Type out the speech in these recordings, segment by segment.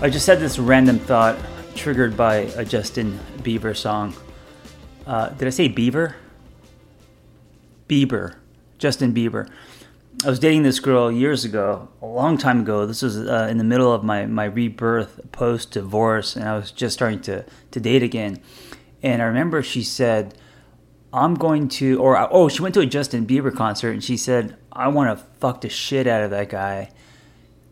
I just had this random thought triggered by a Justin Bieber song. Uh, did I say Beaver? Bieber. Justin Bieber. I was dating this girl years ago, a long time ago. This was uh, in the middle of my, my rebirth post divorce, and I was just starting to, to date again. And I remember she said, I'm going to, or oh, she went to a Justin Bieber concert and she said, I want to fuck the shit out of that guy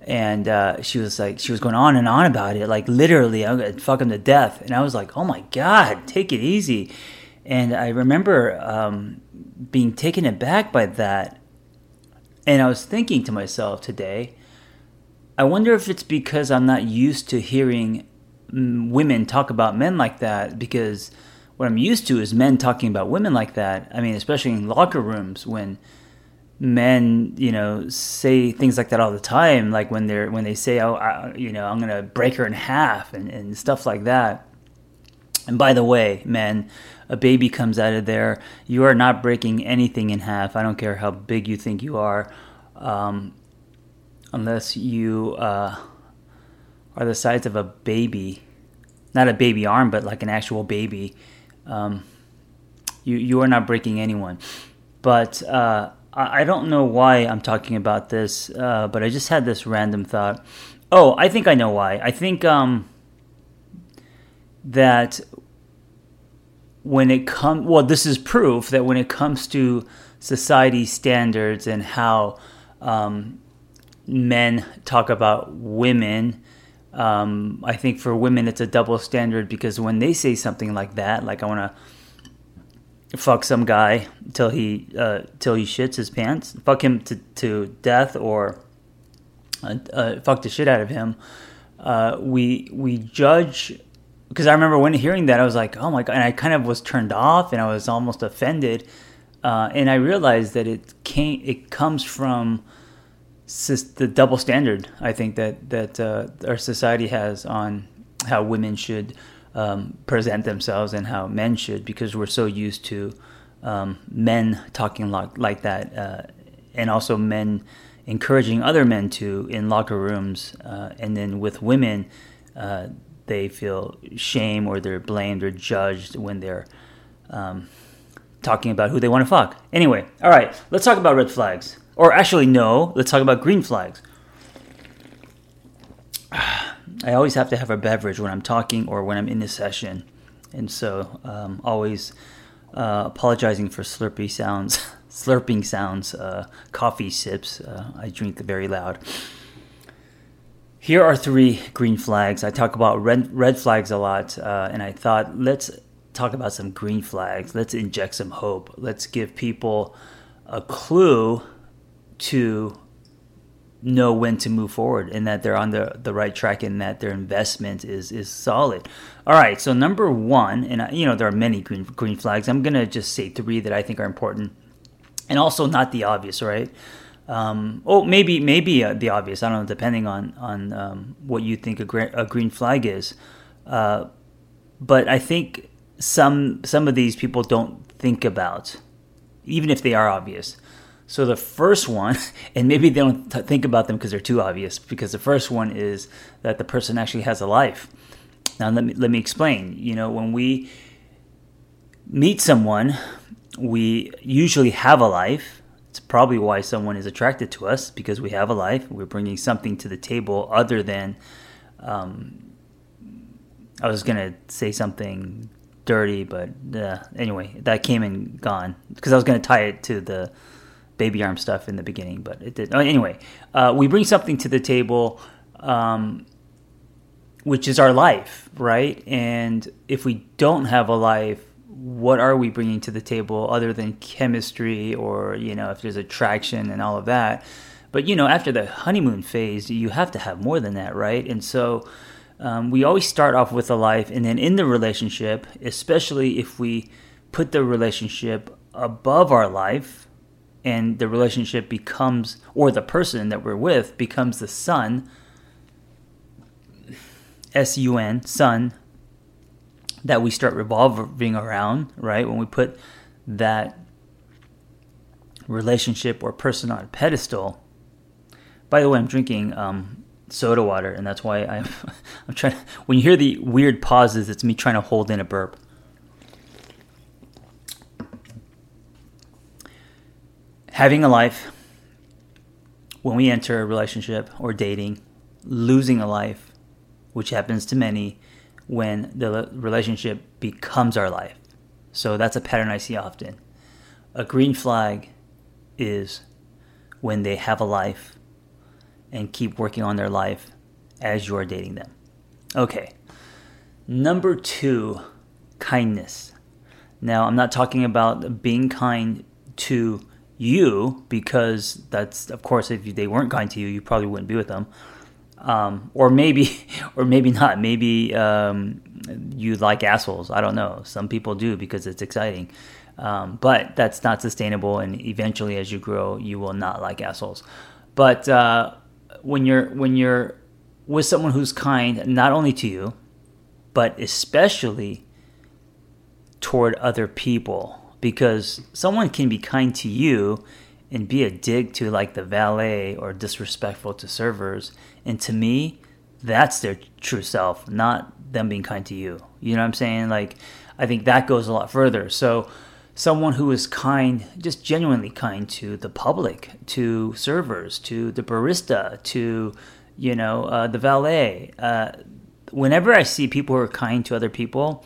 and uh, she was like she was going on and on about it like literally i'm gonna fuck him to death. And i was like oh my god take it easy. And i remember um, being taken aback by that. And i was thinking to myself today i wonder if it's because i'm not used to hearing mm, women talk about men like that because what i'm used to is men talking about women like that. I mean especially in locker rooms when men you know say things like that all the time like when they're when they say oh I, you know i'm gonna break her in half and, and stuff like that. And by the way men a baby comes out of there you are not breaking anything in half. I don't care how big you think you are um, unless you uh, are the size of a baby. Not a baby arm but like an actual baby. Um, you you are not breaking anyone. But uh, I don't know why I'm talking about this, uh, but I just had this random thought. Oh, I think I know why. I think um, that when it comes, well, this is proof that when it comes to society standards and how um, men talk about women, um, I think for women it's a double standard because when they say something like that, like I want to fuck some guy till he uh, till he shits his pants, fuck him to, to death, or uh, uh, fuck the shit out of him. Uh, we we judge because I remember when hearing that I was like, oh my god, and I kind of was turned off and I was almost offended, uh, and I realized that it came it comes from the double standard I think that that uh, our society has on how women should um, present themselves and how men should because we're so used to um, men talking like, like that uh, and also men encouraging other men to in locker rooms uh, and then with women uh, they feel shame or they're blamed or judged when they're um, talking about who they want to fuck. Anyway all right let's talk about red flags. Or actually no let's talk about green flags I always have to have a beverage when I'm talking or when I'm in a session, and so um, always uh, apologizing for slurpy sounds, slurping sounds, uh, coffee sips. Uh, I drink very loud. Here are three green flags. I talk about red red flags a lot, uh, and I thought let's talk about some green flags. Let's inject some hope. Let's give people a clue to know when to move forward and that they're on the, the right track and that their investment is is solid. All right, so number one, and you know there are many green green flags. I'm gonna just say three that I think are important, and also not the obvious, right? Um, oh, maybe maybe uh, the obvious. I don't know, depending on on um, what you think a, gra- a green flag is. Uh, but I think some some of these people don't think about, even if they are obvious. So the first one, and maybe they don't th- think about them because they're too obvious. Because the first one is that the person actually has a life. Now let me let me explain. You know, when we meet someone, we usually have a life it's probably why someone is attracted to us because we have a life. We're bringing something to the table other than. Um, I was gonna say something dirty, but uh, anyway, that came and gone because I was gonna tie it to the baby arm stuff in the beginning, but it did. Oh, anyway, uh, we bring something to the table, um, which is our life, right? And if we don't have a life, what are we bringing to the table other than chemistry or you know if there's attraction and all of that but you know after the honeymoon phase you have to have more than that right and so um, we always start off with a life and then in the relationship especially if we put the relationship above our life and the relationship becomes or the person that we're with becomes the sun s-u-n sun that we start revolving around, right? When we put that relationship or person on a pedestal. By the way, I'm drinking um, soda water, and that's why I'm, I'm trying. To, when you hear the weird pauses, it's me trying to hold in a burp. Having a life when we enter a relationship or dating, losing a life, which happens to many, when the relationship becomes our life. So that's a pattern I see often. A green flag is when they have a life and keep working on their life as you are dating them. Okay. Number two, kindness. Now, I'm not talking about being kind to you because that's, of course, if they weren't kind to you, you probably wouldn't be with them. Um, or maybe or maybe not. Maybe um, you like assholes. I don't know. Some people do because it's exciting. Um, but that's not sustainable and eventually as you grow you will not like assholes. But uh, when you're when you're with someone who's kind not only to you but especially toward other people because someone can be kind to you and be a dick to like the valet or disrespectful to servers. And to me, that's their true self, not them being kind to you. You know what I'm saying? Like, I think that goes a lot further. So, someone who is kind, just genuinely kind to the public, to servers, to the barista, to, you know, uh, the valet. Uh, whenever I see people who are kind to other people,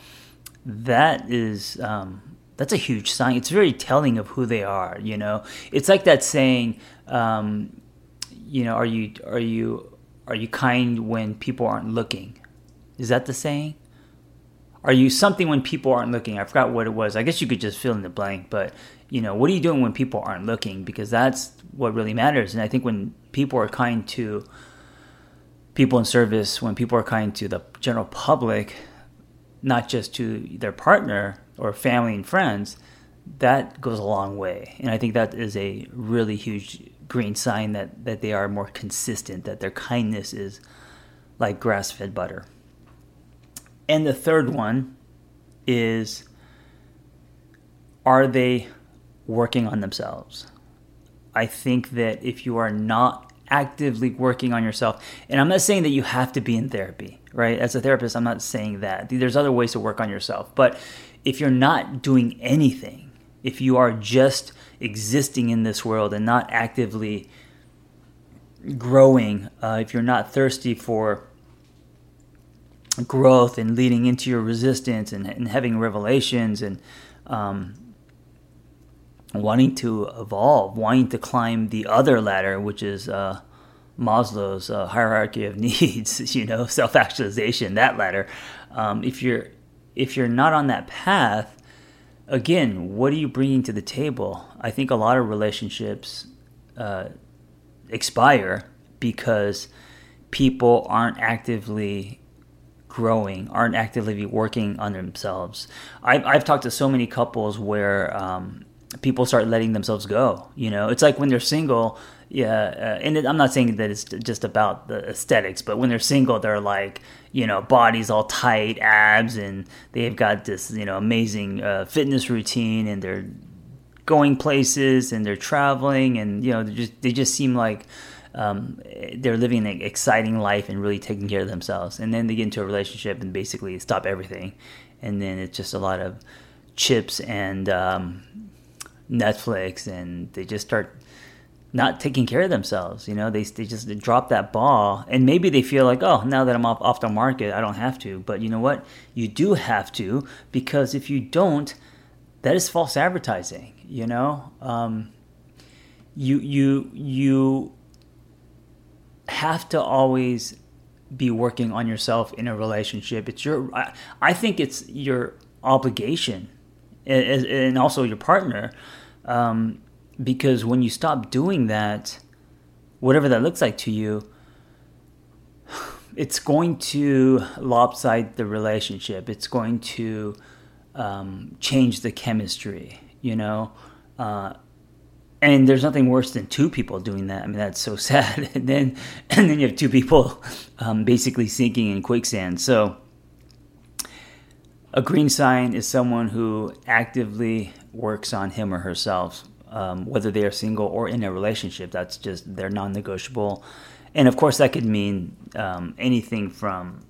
that is um, that's a huge sign. It's very telling of who they are. You know, it's like that saying, um, you know, are you are you are you kind when people aren't looking? Is that the saying? Are you something when people aren't looking? I forgot what it was. I guess you could just fill in the blank, but you know, what are you doing when people aren't looking? Because that's what really matters. And I think when people are kind to people in service, when people are kind to the general public, not just to their partner, or family and friends, that goes a long way. And I think that is a really huge green sign that, that they are more consistent, that their kindness is like grass fed butter. And the third one is are they working on themselves? I think that if you are not actively working on yourself, and I'm not saying that you have to be in therapy, right? As a therapist, I'm not saying that. There's other ways to work on yourself. But if you're not doing anything, if you are just existing in this world and not actively growing, uh, if you're not thirsty for growth and leading into your resistance and, and having revelations and um, wanting to evolve, wanting to climb the other ladder, which is uh, Maslow's uh, hierarchy of needs, you know, self actualization, that ladder. Um, if you're if you're not on that path, again, what are you bringing to the table? I think a lot of relationships uh, expire because people aren't actively growing, aren't actively working on themselves. I've, I've talked to so many couples where um, people start letting themselves go. You know, it's like when they're single. Yeah, uh, and it, I'm not saying that it's just about the aesthetics, but when they're single, they're like, you know, bodies all tight, abs, and they've got this, you know, amazing uh, fitness routine, and they're going places, and they're traveling, and you know, they just they just seem like um, they're living an exciting life and really taking care of themselves. And then they get into a relationship and basically stop everything, and then it's just a lot of chips and um, Netflix, and they just start not taking care of themselves. You know, they they just drop that ball, and maybe they feel like, oh, now that I'm off off the market, I don't have to. But you know what? You do have to because if you don't, that is false advertising. You know, um, you you you have to always be working on yourself in a relationship. It's your I, I think it's your obligation, and also your partner um, because when you stop doing that, whatever that looks like to you, it's going to lopside the relationship. It's going to um, change the chemistry, you know? Uh, and there's nothing worse than two people doing that. I mean, that's so sad. and then, and then you have two people um, basically sinking in quicksand. So, a green sign is someone who actively works on him or herself, um, whether they are single or in a relationship. That's just they're non-negotiable, and of course that could mean um, anything from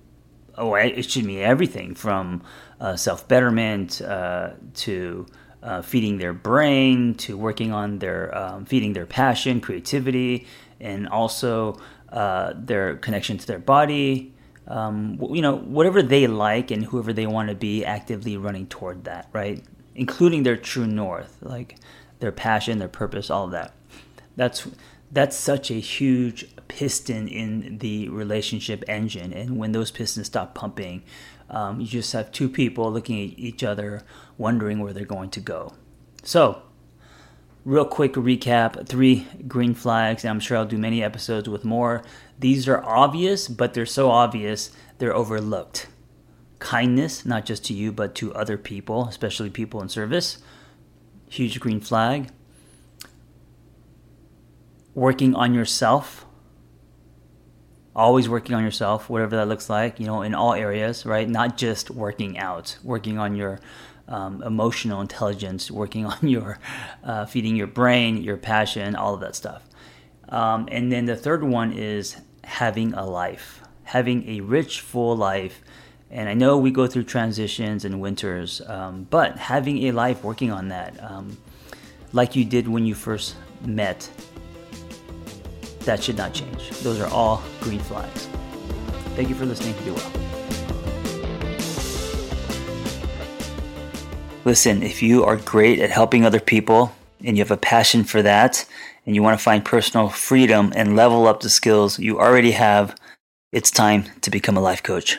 oh it should mean everything from uh, self-betterment uh, to uh, feeding their brain to working on their um, feeding their passion, creativity, and also uh, their connection to their body um, you know, whatever they like and whoever they want to be, actively running toward that, right? Including their true north, like their passion, their purpose, all of that. That's that's such a huge piston in the relationship engine, and when those pistons stop pumping, um, you just have two people looking at each other, wondering where they're going to go. So, real quick recap: three green flags, and I'm sure I'll do many episodes with more these are obvious, but they're so obvious they're overlooked. Kindness, not just to you, but to other people, especially people in service. Huge green flag. Working on yourself. Always working on yourself, whatever that looks like, you know, in all areas, right? Not just working out, working on your um, emotional intelligence, working on your uh, feeding your brain, your passion, all of that stuff. Um, and then the third one is having a life, having a rich, full life. And I know we go through transitions and winters, um, but having a life working on that, um, like you did when you first met, that should not change. Those are all green flags. Thank you for listening. Be well. Listen, if you are great at helping other people and you have a passion for that, and you want to find personal freedom and level up the skills you already have, it's time to become a life coach.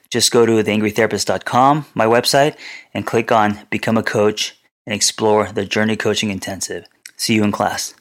Just go to theangrytherapist.com, my website, and click on Become a Coach and explore the Journey Coaching Intensive. See you in class.